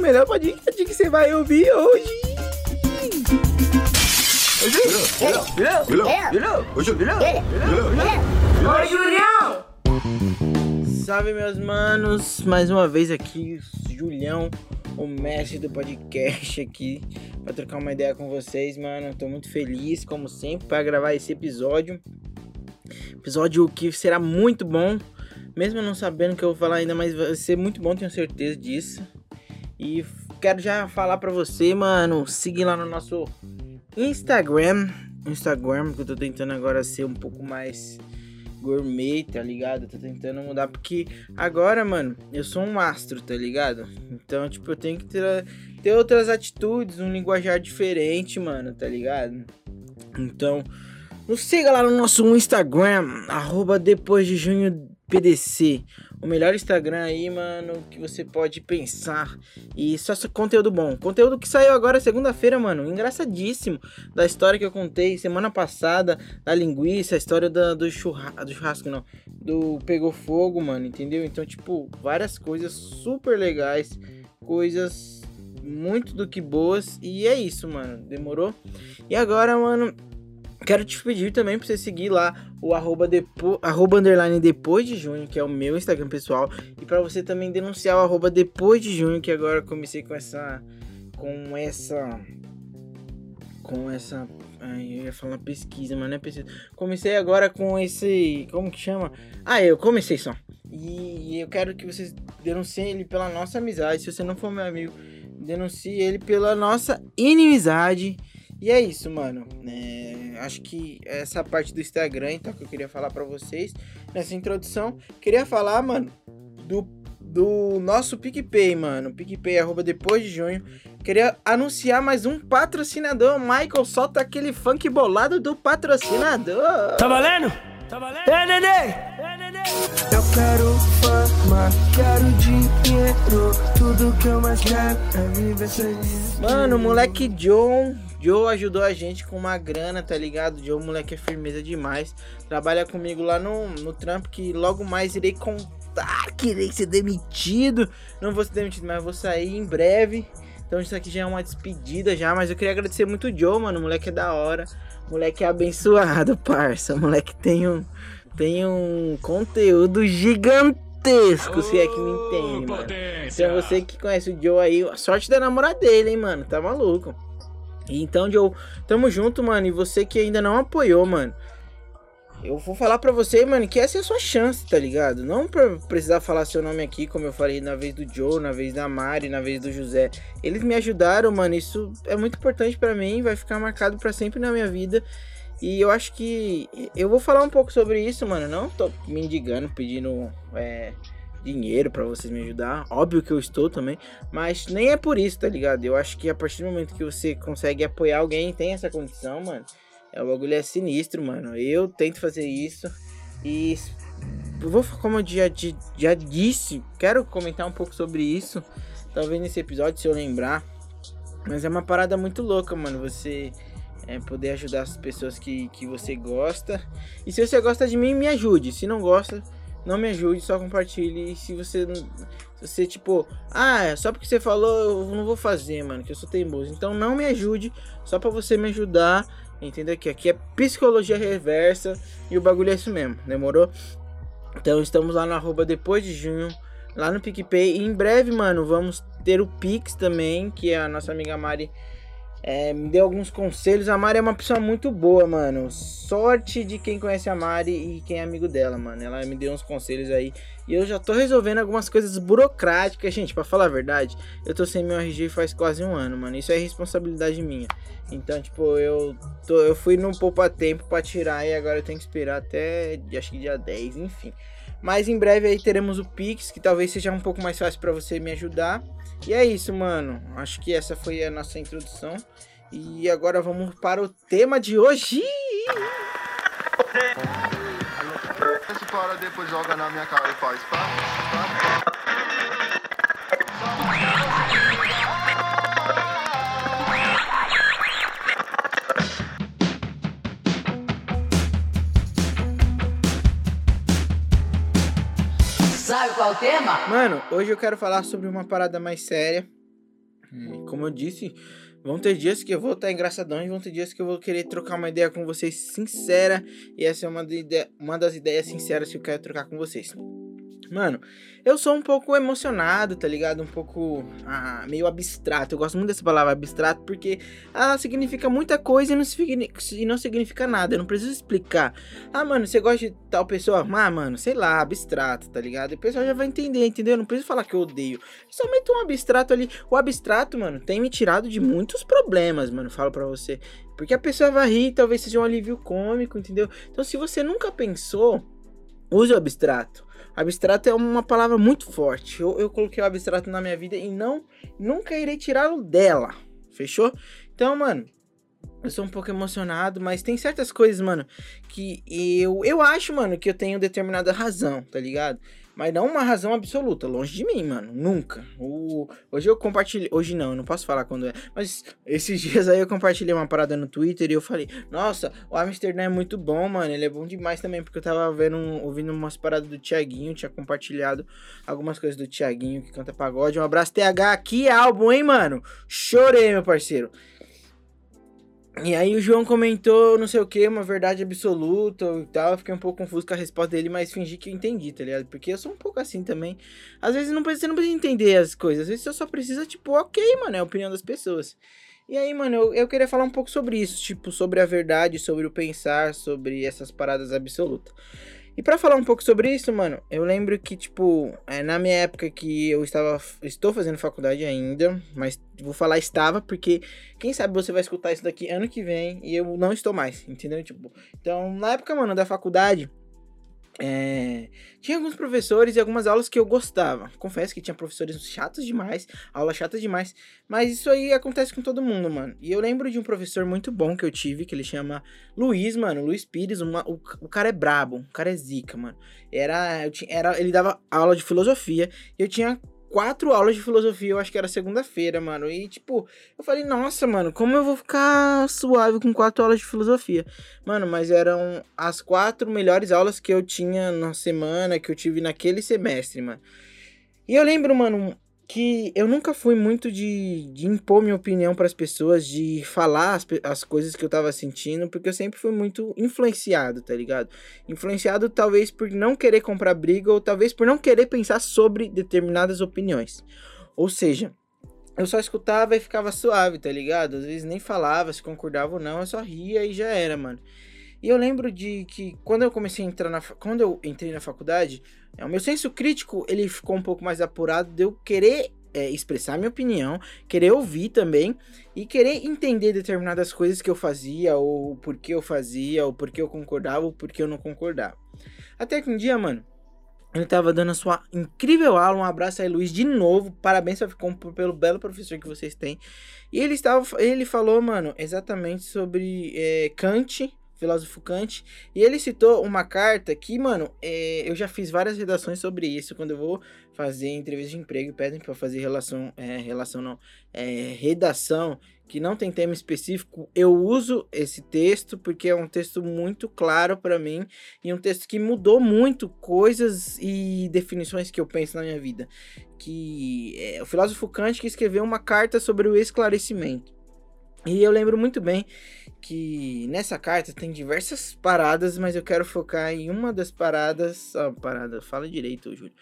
melhor podcast que você vai ouvir hoje. Julião! Salve, meus manos! Mais uma vez aqui, Julião, o mestre do podcast aqui, pra trocar uma ideia com vocês, mano. Tô muito feliz, como sempre, para gravar esse episódio. Episódio que será muito bom, mesmo não sabendo o que eu vou falar ainda, mas vai ser muito bom, tenho certeza disso. E quero já falar pra você, mano, seguir lá no nosso Instagram. Instagram, que eu tô tentando agora ser um pouco mais gourmet, tá ligado? Tô tentando mudar porque agora, mano, eu sou um astro, tá ligado? Então, tipo, eu tenho que ter, ter outras atitudes, um linguajar diferente, mano, tá ligado? Então, nos siga lá no nosso Instagram, arroba depois de junho PDC. O melhor Instagram aí, mano, que você pode pensar. E só conteúdo bom. Conteúdo que saiu agora segunda-feira, mano. Engraçadíssimo. Da história que eu contei semana passada. Da linguiça, a história da, do, churra, do churrasco, não. Do pegou fogo, mano. Entendeu? Então, tipo, várias coisas super legais. Coisas muito do que boas. E é isso, mano. Demorou? E agora, mano Quero te pedir também pra você seguir lá o arroba, depo, arroba underline depois de junho, que é o meu Instagram pessoal. E para você também denunciar o arroba depois de junho, que agora comecei com essa. Com essa. Com essa. Ai, eu ia falar pesquisa, mas não é pesquisa. Comecei agora com esse. Como que chama? Ah, eu comecei só. E eu quero que vocês denunciem ele pela nossa amizade. Se você não for meu amigo, denuncie ele pela nossa inimizade. E é isso, mano. É, acho que essa parte do Instagram, então, que eu queria falar para vocês nessa introdução. Queria falar, mano, do, do nosso PicPay, mano. PicPay, arroba depois de junho. Queria anunciar mais um patrocinador. Michael, solta aquele funk bolado do patrocinador. Tá valendo? Tá valendo? É, neném! É, neném! Eu quero fama, quero dinheiro. Tudo que eu mais quero é viver feliz. Mano, moleque John Joe ajudou a gente com uma grana, tá ligado? Joe, moleque, é firmeza demais. Trabalha comigo lá no, no trampo que logo mais irei contar que irei ser demitido. Não vou ser demitido, mas vou sair em breve. Então isso aqui já é uma despedida já, mas eu queria agradecer muito o Joe, mano. O moleque é da hora. O moleque é abençoado, parça. O moleque tem um, tem um conteúdo gigantesco, se é que me entende, mano. Então você que conhece o Joe aí, a sorte da namorada dele, hein, mano. Tá maluco. Então, Joe, tamo junto, mano. E você que ainda não apoiou, mano. Eu vou falar pra você, mano, que essa é a sua chance, tá ligado? Não pra precisar falar seu nome aqui, como eu falei na vez do Joe, na vez da Mari, na vez do José. Eles me ajudaram, mano. Isso é muito importante para mim, vai ficar marcado para sempre na minha vida. E eu acho que eu vou falar um pouco sobre isso, mano. Não tô me indigando, pedindo é, dinheiro para vocês me ajudar. Óbvio que eu estou também, mas nem é por isso, tá ligado? Eu acho que a partir do momento que você consegue apoiar alguém, tem essa condição, mano. É, o bagulho é sinistro, mano. Eu tento fazer isso e vou, como eu já, já disse, quero comentar um pouco sobre isso. Talvez nesse episódio, se eu lembrar. Mas é uma parada muito louca, mano. Você é, poder ajudar as pessoas que, que você gosta. E se você gosta de mim, me ajude. Se não gosta, não me ajude, só compartilhe. E se você se você tipo, ah, só porque você falou, eu não vou fazer, mano, que eu sou teimoso. Então não me ajude, só para você me ajudar. Entendeu? Que aqui é psicologia reversa e o bagulho é isso mesmo, demorou? Então estamos lá no arroba depois de junho, lá no PicPay. E em breve, mano, vamos ter o Pix também, que é a nossa amiga Mari é, me deu alguns conselhos. A Mari é uma pessoa muito boa, mano. Sorte de quem conhece a Mari e quem é amigo dela, mano. Ela me deu uns conselhos aí. E eu já tô resolvendo algumas coisas burocráticas, gente. para falar a verdade, eu tô sem meu RG faz quase um ano, mano. Isso é responsabilidade minha. Então, tipo, eu, tô, eu fui num poupa tempo pra tirar e agora eu tenho que esperar até acho que dia 10, enfim. Mas em breve aí teremos o Pix, que talvez seja um pouco mais fácil para você me ajudar. E é isso, mano. Acho que essa foi a nossa introdução. E agora vamos para o tema de hoje. Esse para depois joga na minha cara e faz. Pá. Sabe qual é o tema? Mano, hoje eu quero falar sobre uma parada mais séria. Como eu disse, vão ter dias que eu vou estar engraçadão e vão ter dias que eu vou querer trocar uma ideia com vocês sincera. E essa é uma, de ide- uma das ideias sinceras que eu quero trocar com vocês. Mano, eu sou um pouco emocionado, tá ligado? Um pouco ah, meio abstrato. Eu gosto muito dessa palavra abstrato porque ela significa muita coisa e não, e não significa nada. Eu não preciso explicar. Ah, mano, você gosta de tal pessoa? Ah, mano, sei lá, abstrato, tá ligado? E o pessoal já vai entender, entendeu? Eu não preciso falar que eu odeio. Só meto um abstrato ali. O abstrato, mano, tem me tirado de muitos problemas, mano. Falo pra você. Porque a pessoa vai rir, talvez seja um alívio cômico, entendeu? Então, se você nunca pensou, use o abstrato. Abstrato é uma palavra muito forte. Eu, eu coloquei o abstrato na minha vida e não nunca irei tirá-lo dela. Fechou? Então, mano, eu sou um pouco emocionado, mas tem certas coisas, mano, que eu, eu acho, mano, que eu tenho determinada razão, tá ligado? Mas não uma razão absoluta, longe de mim, mano, nunca. O, hoje eu compartilhei, hoje não, eu não posso falar quando é, mas esses dias aí eu compartilhei uma parada no Twitter e eu falei, nossa, o Amsterdã é muito bom, mano, ele é bom demais também, porque eu tava vendo, ouvindo umas paradas do Tiaguinho, tinha compartilhado algumas coisas do Tiaguinho que canta pagode. Um abraço, TH, que álbum, hein, mano? Chorei, meu parceiro. E aí o João comentou, não sei o que, uma verdade absoluta e tal. Eu fiquei um pouco confuso com a resposta dele, mas fingi que eu entendi, tá ligado? Porque eu sou um pouco assim também. Às vezes não precisa, você não precisa entender as coisas. Às vezes você só precisa, tipo, ok, mano, é a opinião das pessoas. E aí, mano, eu, eu queria falar um pouco sobre isso, tipo, sobre a verdade, sobre o pensar, sobre essas paradas absolutas. E pra falar um pouco sobre isso, mano, eu lembro que, tipo, é, na minha época que eu estava, estou fazendo faculdade ainda, mas vou falar estava porque quem sabe você vai escutar isso daqui ano que vem e eu não estou mais, entendeu? Tipo, então, na época, mano, da faculdade, é, tinha alguns professores e algumas aulas que eu gostava. Confesso que tinha professores chatos demais, aulas chatas demais, mas isso aí acontece com todo mundo, mano. E eu lembro de um professor muito bom que eu tive, que ele chama Luiz, mano, Luiz Pires, uma- o, o cara é brabo, o cara é zica, mano. Era, tinha, era, ele dava aula de filosofia e eu tinha quatro aulas de filosofia, eu acho que era segunda-feira, mano. E, tipo, eu falei, nossa, mano, como eu vou ficar suave com quatro aulas de filosofia? Mano, mas eram as quatro melhores aulas que eu tinha na semana, que eu tive naquele semestre, mano. E eu lembro, mano, que eu nunca fui muito de, de impor minha opinião pras pessoas, de falar as, as coisas que eu tava sentindo, porque eu sempre fui muito influenciado, tá ligado? Influenciado talvez por não querer comprar briga, ou talvez por não querer pensar sobre determinadas opiniões. Ou seja, eu só escutava e ficava suave, tá ligado? Às vezes nem falava se concordava ou não, eu só ria e já era, mano. E eu lembro de que quando eu comecei a entrar na quando eu entrei na faculdade, é, o meu senso crítico ele ficou um pouco mais apurado de eu querer é, expressar minha opinião, querer ouvir também e querer entender determinadas coisas que eu fazia ou por que eu fazia ou por que eu concordava ou por que eu não concordava. Até que um dia, mano, ele tava dando a sua incrível aula. Um abraço aí, Luiz, de novo. Parabéns com- pelo belo professor que vocês têm. E ele estava, ele falou, mano, exatamente sobre é, Kant, filósofo Kant. E ele citou uma carta que, mano, é, eu já fiz várias redações sobre isso. Quando eu vou fazer entrevista de emprego, pedem eu fazer relação, é, relação não, é, redação que não tem tema específico, eu uso esse texto porque é um texto muito claro pra mim e um texto que mudou muito coisas e definições que eu penso na minha vida. Que é o filósofo Kant que escreveu uma carta sobre o esclarecimento. E eu lembro muito bem que nessa carta tem diversas paradas, mas eu quero focar em uma das paradas. Ó, parada, fala direito, Júlio.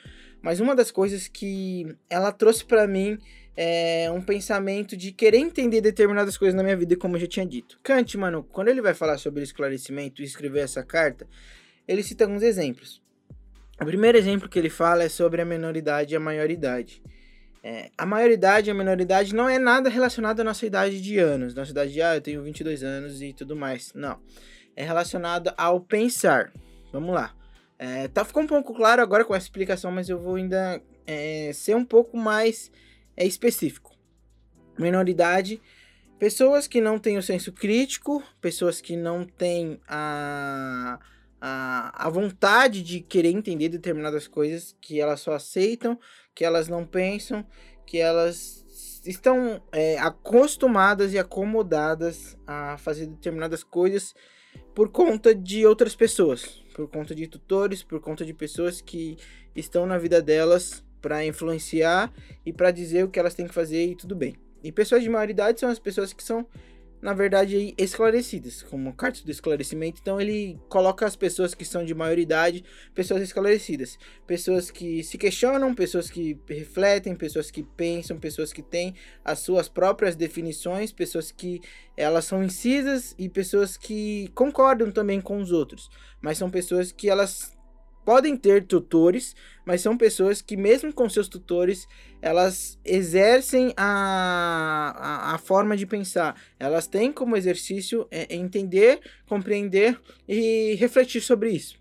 Mas uma das coisas que ela trouxe pra mim é um pensamento de querer entender determinadas coisas na minha vida, como eu já tinha dito. Kant, mano, quando ele vai falar sobre esclarecimento e escrever essa carta, ele cita alguns exemplos. O primeiro exemplo que ele fala é sobre a menoridade e a maioridade. É, a maioridade e a menoridade não é nada relacionado à nossa idade de anos. Nossa idade de, ah, eu tenho 22 anos e tudo mais. Não. É relacionado ao pensar. Vamos lá. É, tá, ficou um pouco claro agora com essa explicação, mas eu vou ainda é, ser um pouco mais é, específico. Menoridade, pessoas que não têm o senso crítico, pessoas que não têm a, a, a vontade de querer entender determinadas coisas, que elas só aceitam, que elas não pensam, que elas estão é, acostumadas e acomodadas a fazer determinadas coisas por conta de outras pessoas, por conta de tutores, por conta de pessoas que estão na vida delas para influenciar e para dizer o que elas têm que fazer e tudo bem. E pessoas de maioridade são as pessoas que são na verdade, esclarecidas, como cartas do esclarecimento. Então, ele coloca as pessoas que são de maioridade, pessoas esclarecidas, pessoas que se questionam, pessoas que refletem, pessoas que pensam, pessoas que têm as suas próprias definições, pessoas que elas são incisas e pessoas que concordam também com os outros, mas são pessoas que elas podem ter tutores, mas são pessoas que, mesmo com seus tutores, elas exercem a, a, a forma de pensar. Elas têm como exercício é, entender, compreender e refletir sobre isso.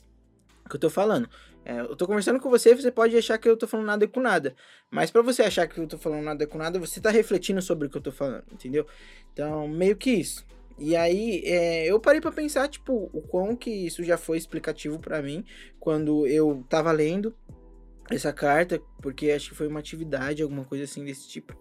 que eu tô falando. É, eu tô conversando com você, você pode achar que eu tô falando nada com nada. Mas para você achar que eu tô falando nada com nada, você tá refletindo sobre o que eu tô falando, entendeu? Então, meio que isso. E aí, é, eu parei para pensar, tipo, o quão que isso já foi explicativo para mim quando eu tava lendo essa carta, porque acho que foi uma atividade, alguma coisa assim desse tipo.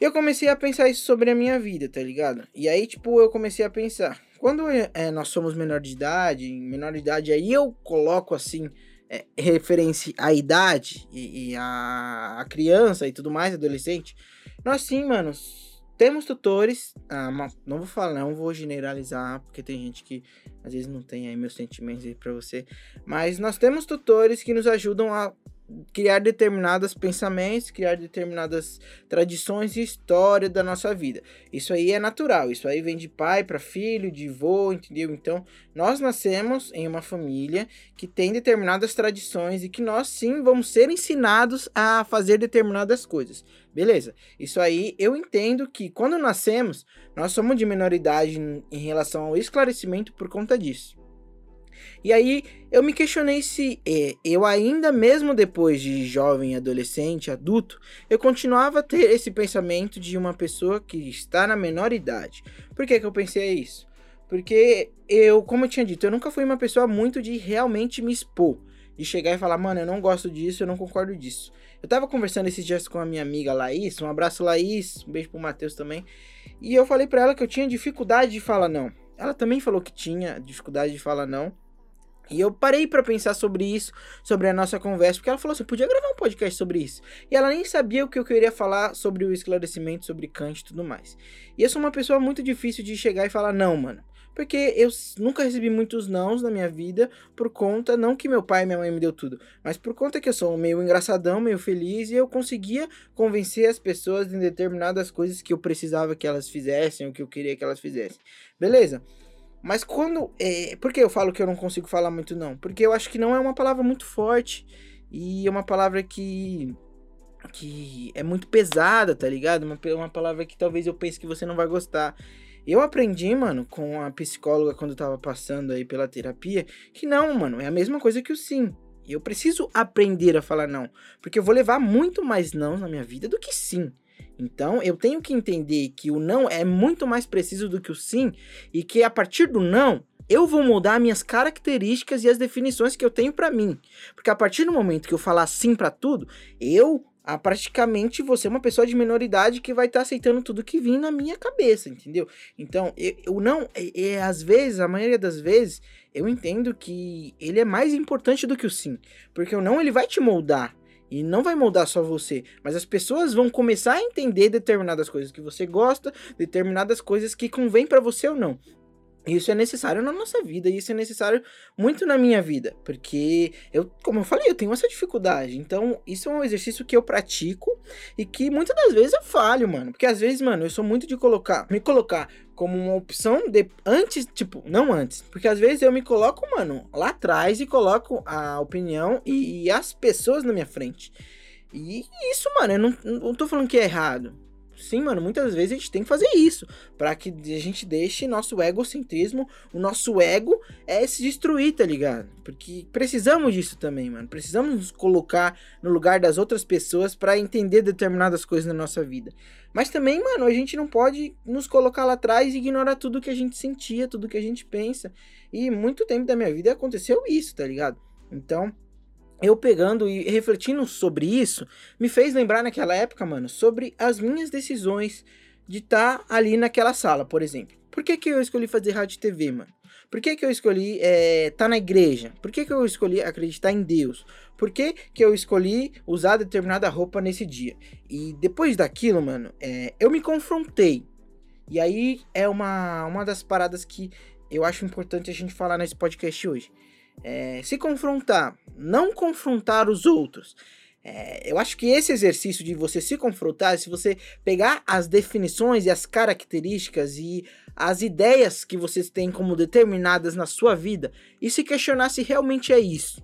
Eu comecei a pensar isso sobre a minha vida, tá ligado? E aí, tipo, eu comecei a pensar, quando é, nós somos menor de idade, menor de idade, aí eu coloco assim, é, referência à idade e, e a, a criança e tudo mais, adolescente, nós sim, mano, temos tutores, ah, não vou falar, não vou generalizar, porque tem gente que às vezes não tem aí meus sentimentos aí pra você, mas nós temos tutores que nos ajudam a criar determinados pensamentos, criar determinadas tradições e história da nossa vida. Isso aí é natural, isso aí vem de pai para filho, de vô, entendeu? Então, nós nascemos em uma família que tem determinadas tradições e que nós sim vamos ser ensinados a fazer determinadas coisas. Beleza? Isso aí eu entendo que quando nascemos, nós somos de menoridade em relação ao esclarecimento por conta disso. E aí eu me questionei se é, eu ainda mesmo depois de jovem, adolescente, adulto, eu continuava a ter esse pensamento de uma pessoa que está na menor idade. Por que, que eu pensei isso? Porque eu, como eu tinha dito, eu nunca fui uma pessoa muito de realmente me expor. De chegar e falar, mano, eu não gosto disso, eu não concordo disso. Eu tava conversando esses dias com a minha amiga Laís, um abraço Laís, um beijo pro Matheus também. E eu falei para ela que eu tinha dificuldade de falar não. Ela também falou que tinha dificuldade de falar não. E eu parei para pensar sobre isso, sobre a nossa conversa, porque ela falou assim, podia gravar um podcast sobre isso. E ela nem sabia o que eu queria falar sobre o esclarecimento, sobre Kant e tudo mais. E eu sou uma pessoa muito difícil de chegar e falar não, mano. Porque eu nunca recebi muitos nãos na minha vida por conta, não que meu pai e minha mãe me deu tudo, mas por conta que eu sou meio engraçadão, meio feliz e eu conseguia convencer as pessoas em determinadas coisas que eu precisava que elas fizessem, o que eu queria que elas fizessem. Beleza? Mas quando. É, por que eu falo que eu não consigo falar muito não? Porque eu acho que não é uma palavra muito forte. E é uma palavra que. que é muito pesada, tá ligado? Uma, uma palavra que talvez eu pense que você não vai gostar. Eu aprendi, mano, com a psicóloga quando eu tava passando aí pela terapia, que não, mano, é a mesma coisa que o sim. Eu preciso aprender a falar não. Porque eu vou levar muito mais não na minha vida do que sim. Então, eu tenho que entender que o não é muito mais preciso do que o sim e que a partir do não, eu vou mudar minhas características e as definições que eu tenho para mim. Porque a partir do momento que eu falar sim para tudo, eu a praticamente vou ser uma pessoa de minoridade que vai estar tá aceitando tudo que vem na minha cabeça, entendeu? Então, eu, eu não, é, é, às vezes, a maioria das vezes, eu entendo que ele é mais importante do que o sim, porque o não ele vai te moldar, e não vai moldar só você, mas as pessoas vão começar a entender determinadas coisas que você gosta, determinadas coisas que convém para você ou não. Isso é necessário na nossa vida, e isso é necessário muito na minha vida, porque eu, como eu falei, eu tenho essa dificuldade. Então, isso é um exercício que eu pratico e que muitas das vezes eu falho, mano. Porque às vezes, mano, eu sou muito de colocar, me colocar como uma opção de antes, tipo, não antes, porque às vezes eu me coloco, mano, lá atrás e coloco a opinião e, e as pessoas na minha frente. E isso, mano, eu não, não tô falando que é errado. Sim, mano, muitas vezes a gente tem que fazer isso para que a gente deixe nosso egocentrismo, o nosso ego é se destruir, tá ligado? Porque precisamos disso também, mano. Precisamos nos colocar no lugar das outras pessoas para entender determinadas coisas na nossa vida. Mas também, mano, a gente não pode nos colocar lá atrás e ignorar tudo que a gente sentia, tudo que a gente pensa. E muito tempo da minha vida aconteceu isso, tá ligado? Então, eu pegando e refletindo sobre isso, me fez lembrar naquela época, mano, sobre as minhas decisões de estar tá ali naquela sala, por exemplo. Por que, que eu escolhi fazer rádio e TV, mano? Por que, que eu escolhi estar tá na igreja? Por que, que eu escolhi acreditar em Deus? Por que, que eu escolhi usar determinada roupa nesse dia? E depois daquilo, mano, é, eu me confrontei. E aí é uma, uma das paradas que eu acho importante a gente falar nesse podcast hoje. É, se confrontar, não confrontar os outros. É, eu acho que esse exercício de você se confrontar, se você pegar as definições e as características e as ideias que vocês têm como determinadas na sua vida e se questionar se realmente é isso.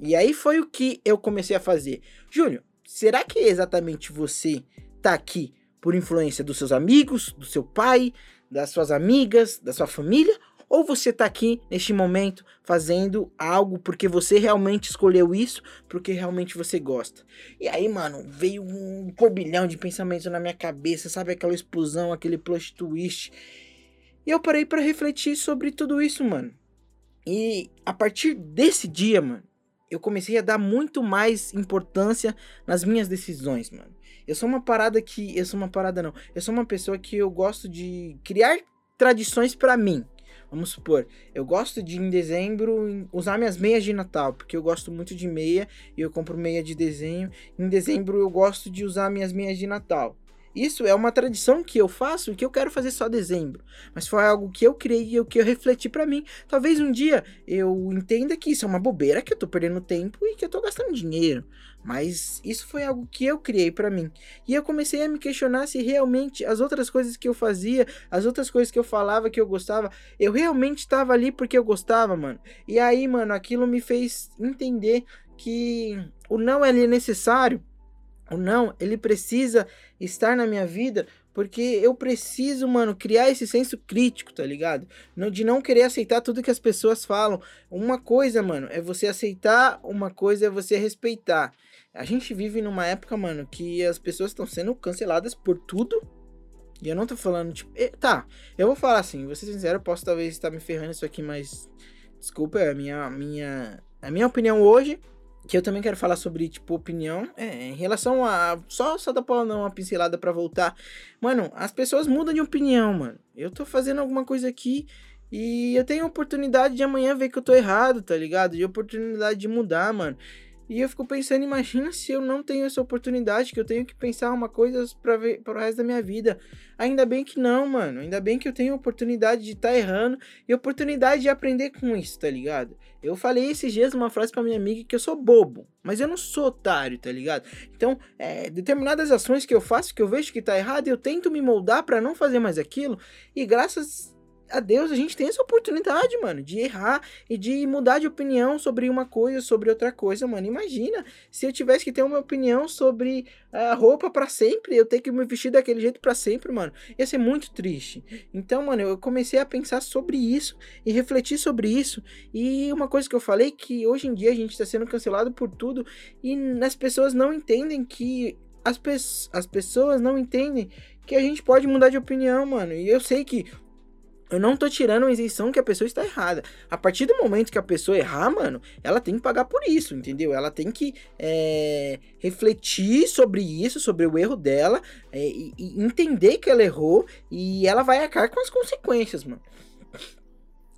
E aí foi o que eu comecei a fazer. Júnior, será que exatamente você tá aqui por influência dos seus amigos, do seu pai, das suas amigas, da sua família? Ou você tá aqui neste momento fazendo algo porque você realmente escolheu isso, porque realmente você gosta. E aí, mano, veio um turbilhão de pensamentos na minha cabeça, sabe aquela explosão, aquele plot twist. E eu parei para refletir sobre tudo isso, mano. E a partir desse dia, mano, eu comecei a dar muito mais importância nas minhas decisões, mano. Eu sou uma parada que. Eu sou uma parada, não. Eu sou uma pessoa que eu gosto de criar tradições para mim. Vamos supor, eu gosto de em dezembro usar minhas meias de Natal, porque eu gosto muito de meia e eu compro meia de desenho. Em dezembro eu gosto de usar minhas meias de Natal. Isso é uma tradição que eu faço e que eu quero fazer só dezembro. Mas foi algo que eu criei e que eu refleti para mim. Talvez um dia eu entenda que isso é uma bobeira, que eu tô perdendo tempo e que eu tô gastando dinheiro. Mas isso foi algo que eu criei para mim. E eu comecei a me questionar se realmente as outras coisas que eu fazia, as outras coisas que eu falava que eu gostava, eu realmente estava ali porque eu gostava, mano. E aí, mano, aquilo me fez entender que o não é necessário o não, ele precisa estar na minha vida porque eu preciso, mano, criar esse senso crítico, tá ligado? De não querer aceitar tudo que as pessoas falam. Uma coisa, mano, é você aceitar, uma coisa é você respeitar. A gente vive numa época, mano, que as pessoas estão sendo canceladas por tudo. E eu não tô falando, tipo, tá, eu vou falar assim, vou ser sincero, posso talvez estar me ferrando isso aqui, mas desculpa, é a minha, minha, a minha opinião hoje que eu também quero falar sobre, tipo, opinião, é, em relação a. Só, só dá pra dar uma pincelada para voltar. Mano, as pessoas mudam de opinião, mano. Eu tô fazendo alguma coisa aqui e eu tenho oportunidade de amanhã ver que eu tô errado, tá ligado? De oportunidade de mudar, mano. E eu fico pensando, imagina se eu não tenho essa oportunidade, que eu tenho que pensar uma coisa para ver para o resto da minha vida. Ainda bem que não, mano. Ainda bem que eu tenho oportunidade de estar tá errando e oportunidade de aprender com isso, tá ligado? Eu falei esses dias uma frase para minha amiga que eu sou bobo, mas eu não sou otário, tá ligado? Então, é, determinadas ações que eu faço que eu vejo que tá errado, eu tento me moldar para não fazer mais aquilo. E graças a Deus a gente tem essa oportunidade, mano, de errar e de mudar de opinião sobre uma coisa, sobre outra coisa, mano. Imagina se eu tivesse que ter uma opinião sobre a roupa para sempre, eu ter que me vestir daquele jeito para sempre, mano. Ia ser muito triste. Então, mano, eu comecei a pensar sobre isso e refletir sobre isso. E uma coisa que eu falei que hoje em dia a gente tá sendo cancelado por tudo e as pessoas não entendem que as, pe as pessoas não entendem que a gente pode mudar de opinião, mano. E eu sei que eu não tô tirando a isenção que a pessoa está errada. A partir do momento que a pessoa errar, mano, ela tem que pagar por isso, entendeu? Ela tem que é, refletir sobre isso, sobre o erro dela, é, e, e, entender que ela errou e ela vai arcar com as consequências, mano.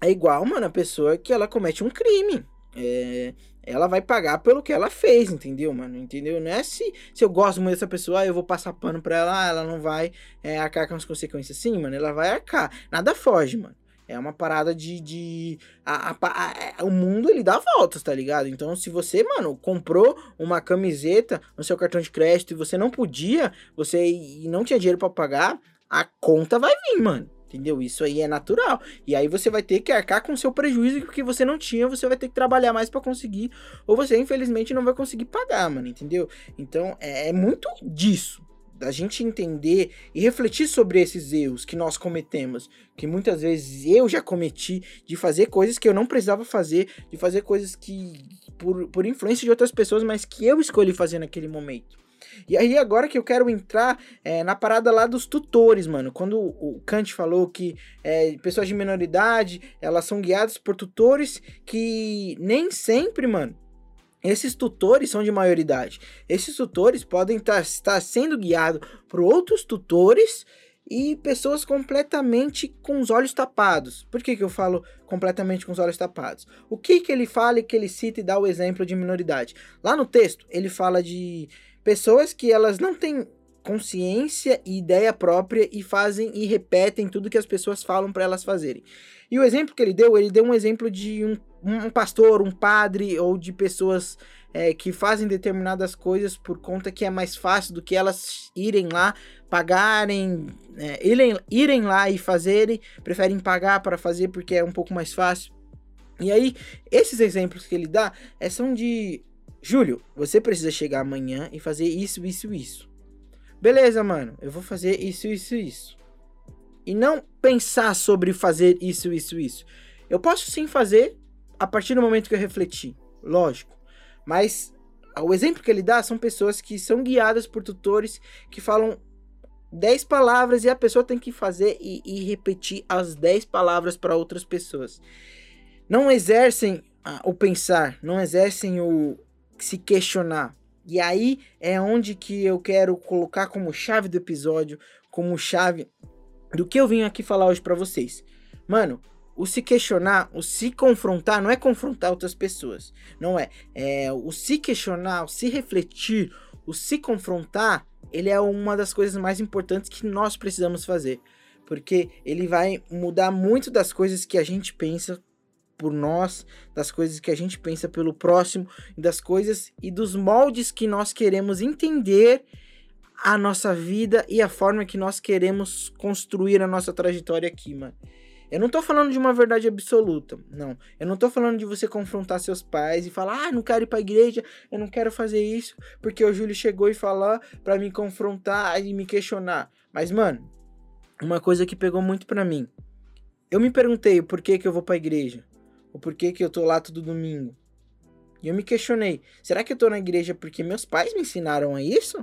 É igual, mano, a pessoa que ela comete um crime. É, ela vai pagar pelo que ela fez, entendeu, mano? Entendeu? Não é se, se eu gosto muito dessa pessoa, eu vou passar pano pra ela, ah, ela não vai é, arcar com as consequências. Sim, mano, ela vai arcar. Nada foge, mano. É uma parada de. de a, a, a, é, o mundo ele dá voltas, tá ligado? Então, se você, mano, comprou uma camiseta no seu cartão de crédito e você não podia, você e não tinha dinheiro para pagar, a conta vai vir, mano. Entendeu? Isso aí é natural. E aí você vai ter que arcar com seu prejuízo que você não tinha, você vai ter que trabalhar mais para conseguir, ou você infelizmente não vai conseguir pagar, mano, entendeu? Então é, é muito disso da gente entender e refletir sobre esses erros que nós cometemos, que muitas vezes eu já cometi, de fazer coisas que eu não precisava fazer, de fazer coisas que por, por influência de outras pessoas, mas que eu escolhi fazer naquele momento. E aí, agora que eu quero entrar é, na parada lá dos tutores, mano. Quando o Kant falou que é, pessoas de minoridade, elas são guiadas por tutores que nem sempre, mano, esses tutores são de maioridade. Esses tutores podem estar tá, sendo guiados por outros tutores e pessoas completamente com os olhos tapados. Por que, que eu falo completamente com os olhos tapados? O que, que ele fala e que ele cita e dá o exemplo de minoridade? Lá no texto, ele fala de pessoas que elas não têm consciência e ideia própria e fazem e repetem tudo que as pessoas falam para elas fazerem. E o exemplo que ele deu, ele deu um exemplo de um, um pastor, um padre ou de pessoas é, que fazem determinadas coisas por conta que é mais fácil do que elas irem lá, pagarem, é, irem, irem lá e fazerem, preferem pagar para fazer porque é um pouco mais fácil. E aí, esses exemplos que ele dá é, são de Júlio, você precisa chegar amanhã e fazer isso, isso, isso. Beleza, mano, eu vou fazer isso, isso, isso. E não pensar sobre fazer isso, isso, isso. Eu posso sim fazer a partir do momento que eu refletir, lógico. Mas o exemplo que ele dá são pessoas que são guiadas por tutores que falam 10 palavras e a pessoa tem que fazer e, e repetir as 10 palavras para outras pessoas. Não exercem ah, o pensar, não exercem o se questionar. E aí é onde que eu quero colocar como chave do episódio, como chave do que eu vim aqui falar hoje para vocês. Mano, o se questionar, o se confrontar, não é confrontar outras pessoas, não é. É o se questionar, o se refletir, o se confrontar, ele é uma das coisas mais importantes que nós precisamos fazer, porque ele vai mudar muito das coisas que a gente pensa por nós, das coisas que a gente pensa pelo próximo, das coisas e dos moldes que nós queremos entender a nossa vida e a forma que nós queremos construir a nossa trajetória aqui, mano. Eu não tô falando de uma verdade absoluta, não. Eu não tô falando de você confrontar seus pais e falar, ah, não quero ir pra igreja, eu não quero fazer isso, porque o Júlio chegou e falou para me confrontar e me questionar. Mas, mano, uma coisa que pegou muito para mim. Eu me perguntei por que que eu vou pra igreja. O porquê que eu tô lá todo domingo. E eu me questionei: será que eu tô na igreja porque meus pais me ensinaram a isso?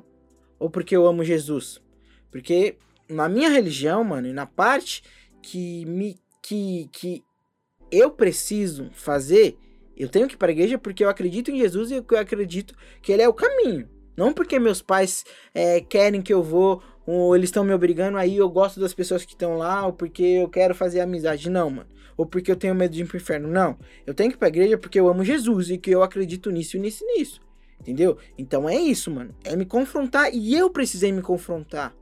Ou porque eu amo Jesus? Porque na minha religião, mano, e na parte que me que, que eu preciso fazer, eu tenho que ir para igreja porque eu acredito em Jesus e eu acredito que ele é o caminho. Não porque meus pais é, querem que eu vou, ou eles estão me obrigando aí, eu gosto das pessoas que estão lá, ou porque eu quero fazer amizade. Não, mano ou porque eu tenho medo de ir pro inferno. Não. Eu tenho que ir pra igreja porque eu amo Jesus e que eu acredito nisso nisso e nisso. Entendeu? Então é isso, mano. É me confrontar e eu precisei me confrontar.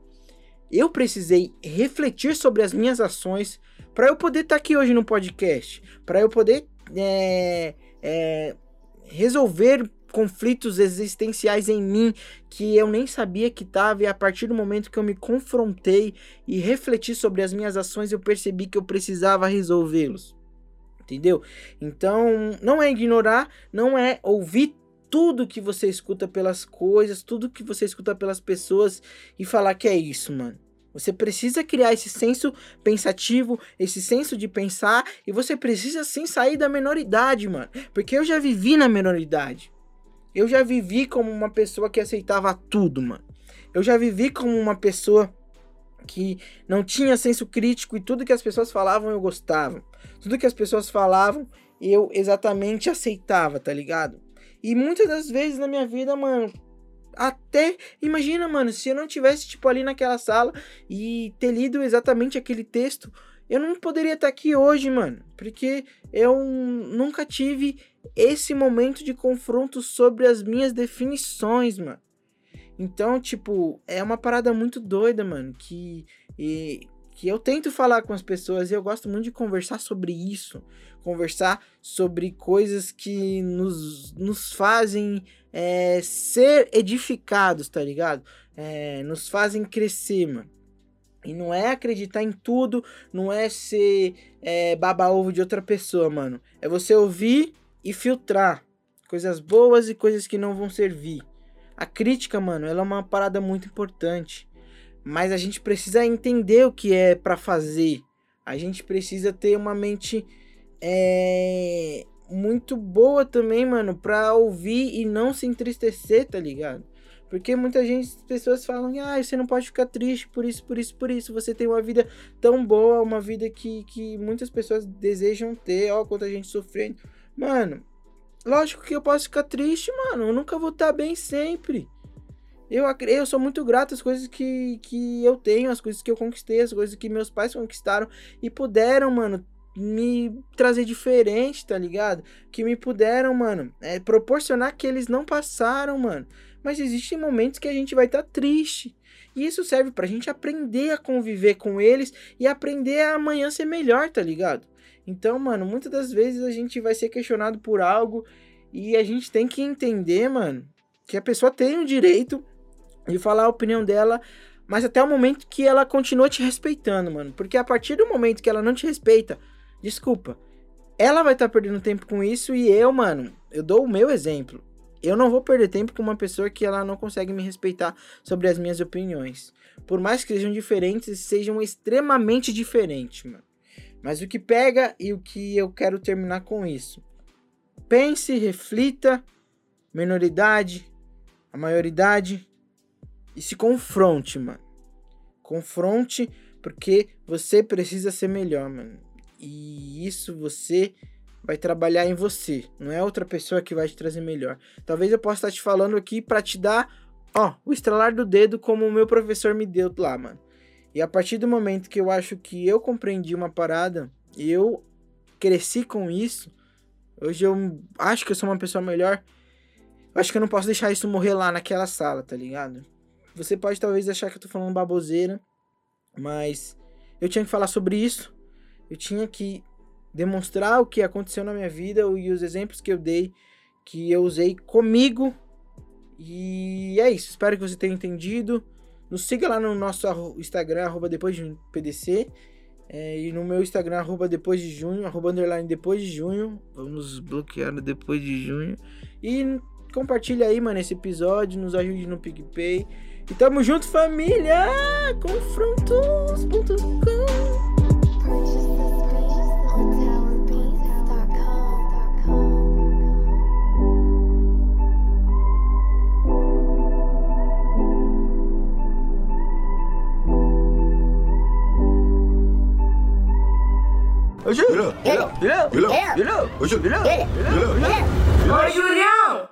Eu precisei refletir sobre as minhas ações para eu poder estar tá aqui hoje no podcast. para eu poder é, é, resolver conflitos existenciais em mim que eu nem sabia que estava, e a partir do momento que eu me confrontei e refleti sobre as minhas ações, eu percebi que eu precisava resolvê-los. Entendeu? Então, não é ignorar, não é ouvir tudo que você escuta pelas coisas, tudo que você escuta pelas pessoas e falar que é isso, mano. Você precisa criar esse senso pensativo, esse senso de pensar, e você precisa sim sair da menoridade, mano. Porque eu já vivi na menoridade. Eu já vivi como uma pessoa que aceitava tudo, mano. Eu já vivi como uma pessoa que não tinha senso crítico e tudo que as pessoas falavam eu gostava. Tudo que as pessoas falavam eu exatamente aceitava, tá ligado? E muitas das vezes na minha vida, mano, até imagina, mano, se eu não tivesse tipo ali naquela sala e ter lido exatamente aquele texto, eu não poderia estar aqui hoje, mano, porque eu nunca tive esse momento de confronto sobre as minhas definições, mano. Então, tipo, é uma parada muito doida, mano, que e, que eu tento falar com as pessoas e eu gosto muito de conversar sobre isso, conversar sobre coisas que nos, nos fazem é, ser edificados, tá ligado? É, nos fazem crescer, mano. E não é acreditar em tudo, não é ser é, baba-ovo de outra pessoa, mano. É você ouvir e filtrar coisas boas e coisas que não vão servir. A crítica, mano, ela é uma parada muito importante. Mas a gente precisa entender o que é para fazer. A gente precisa ter uma mente é, muito boa também, mano, pra ouvir e não se entristecer, tá ligado? Porque muita gente, pessoas falam, ah, você não pode ficar triste por isso, por isso, por isso. Você tem uma vida tão boa, uma vida que, que muitas pessoas desejam ter, ó, quanta gente sofrendo. Mano, lógico que eu posso ficar triste, mano. Eu nunca vou estar bem sempre. Eu, eu sou muito grato às coisas que, que eu tenho, as coisas que eu conquistei, as coisas que meus pais conquistaram e puderam, mano, me trazer diferente, tá ligado? Que me puderam, mano, é, proporcionar que eles não passaram, mano. Mas existem momentos que a gente vai estar triste. E isso serve pra gente aprender a conviver com eles e aprender a amanhã ser melhor, tá ligado? Então, mano, muitas das vezes a gente vai ser questionado por algo e a gente tem que entender, mano, que a pessoa tem o direito de falar a opinião dela, mas até o momento que ela continua te respeitando, mano. Porque a partir do momento que ela não te respeita, desculpa, ela vai estar perdendo tempo com isso e eu, mano, eu dou o meu exemplo. Eu não vou perder tempo com uma pessoa que ela não consegue me respeitar sobre as minhas opiniões. Por mais que sejam diferentes, sejam extremamente diferentes, mano. Mas o que pega e o que eu quero terminar com isso. Pense, reflita, minoridade, a maioridade e se confronte, mano. Confronte porque você precisa ser melhor, mano. E isso você vai trabalhar em você, não é outra pessoa que vai te trazer melhor. Talvez eu possa estar te falando aqui pra te dar, ó, o estralar do dedo como o meu professor me deu lá, mano. E a partir do momento que eu acho que eu compreendi uma parada, eu cresci com isso, hoje eu acho que eu sou uma pessoa melhor. Eu acho que eu não posso deixar isso morrer lá naquela sala, tá ligado? Você pode talvez achar que eu tô falando baboseira, mas eu tinha que falar sobre isso. Eu tinha que demonstrar o que aconteceu na minha vida e os exemplos que eu dei, que eu usei comigo. E é isso. Espero que você tenha entendido. Nos siga lá no nosso Instagram, arroba depois de PDC. é, e no meu Instagram, arroba depois de junho, arroba underline depois de junho. Vamos bloquear depois de junho. E compartilha aí, mano, esse episódio. Nos ajude no PicPay. E tamo junto, família! Confrontos.com Yelah. Yelah. Yelah. Yelah. Yelah. Yelah. Yelah. Yelah. Yelah. Yelah. Yelah. Yelah. Yelah. Yelah.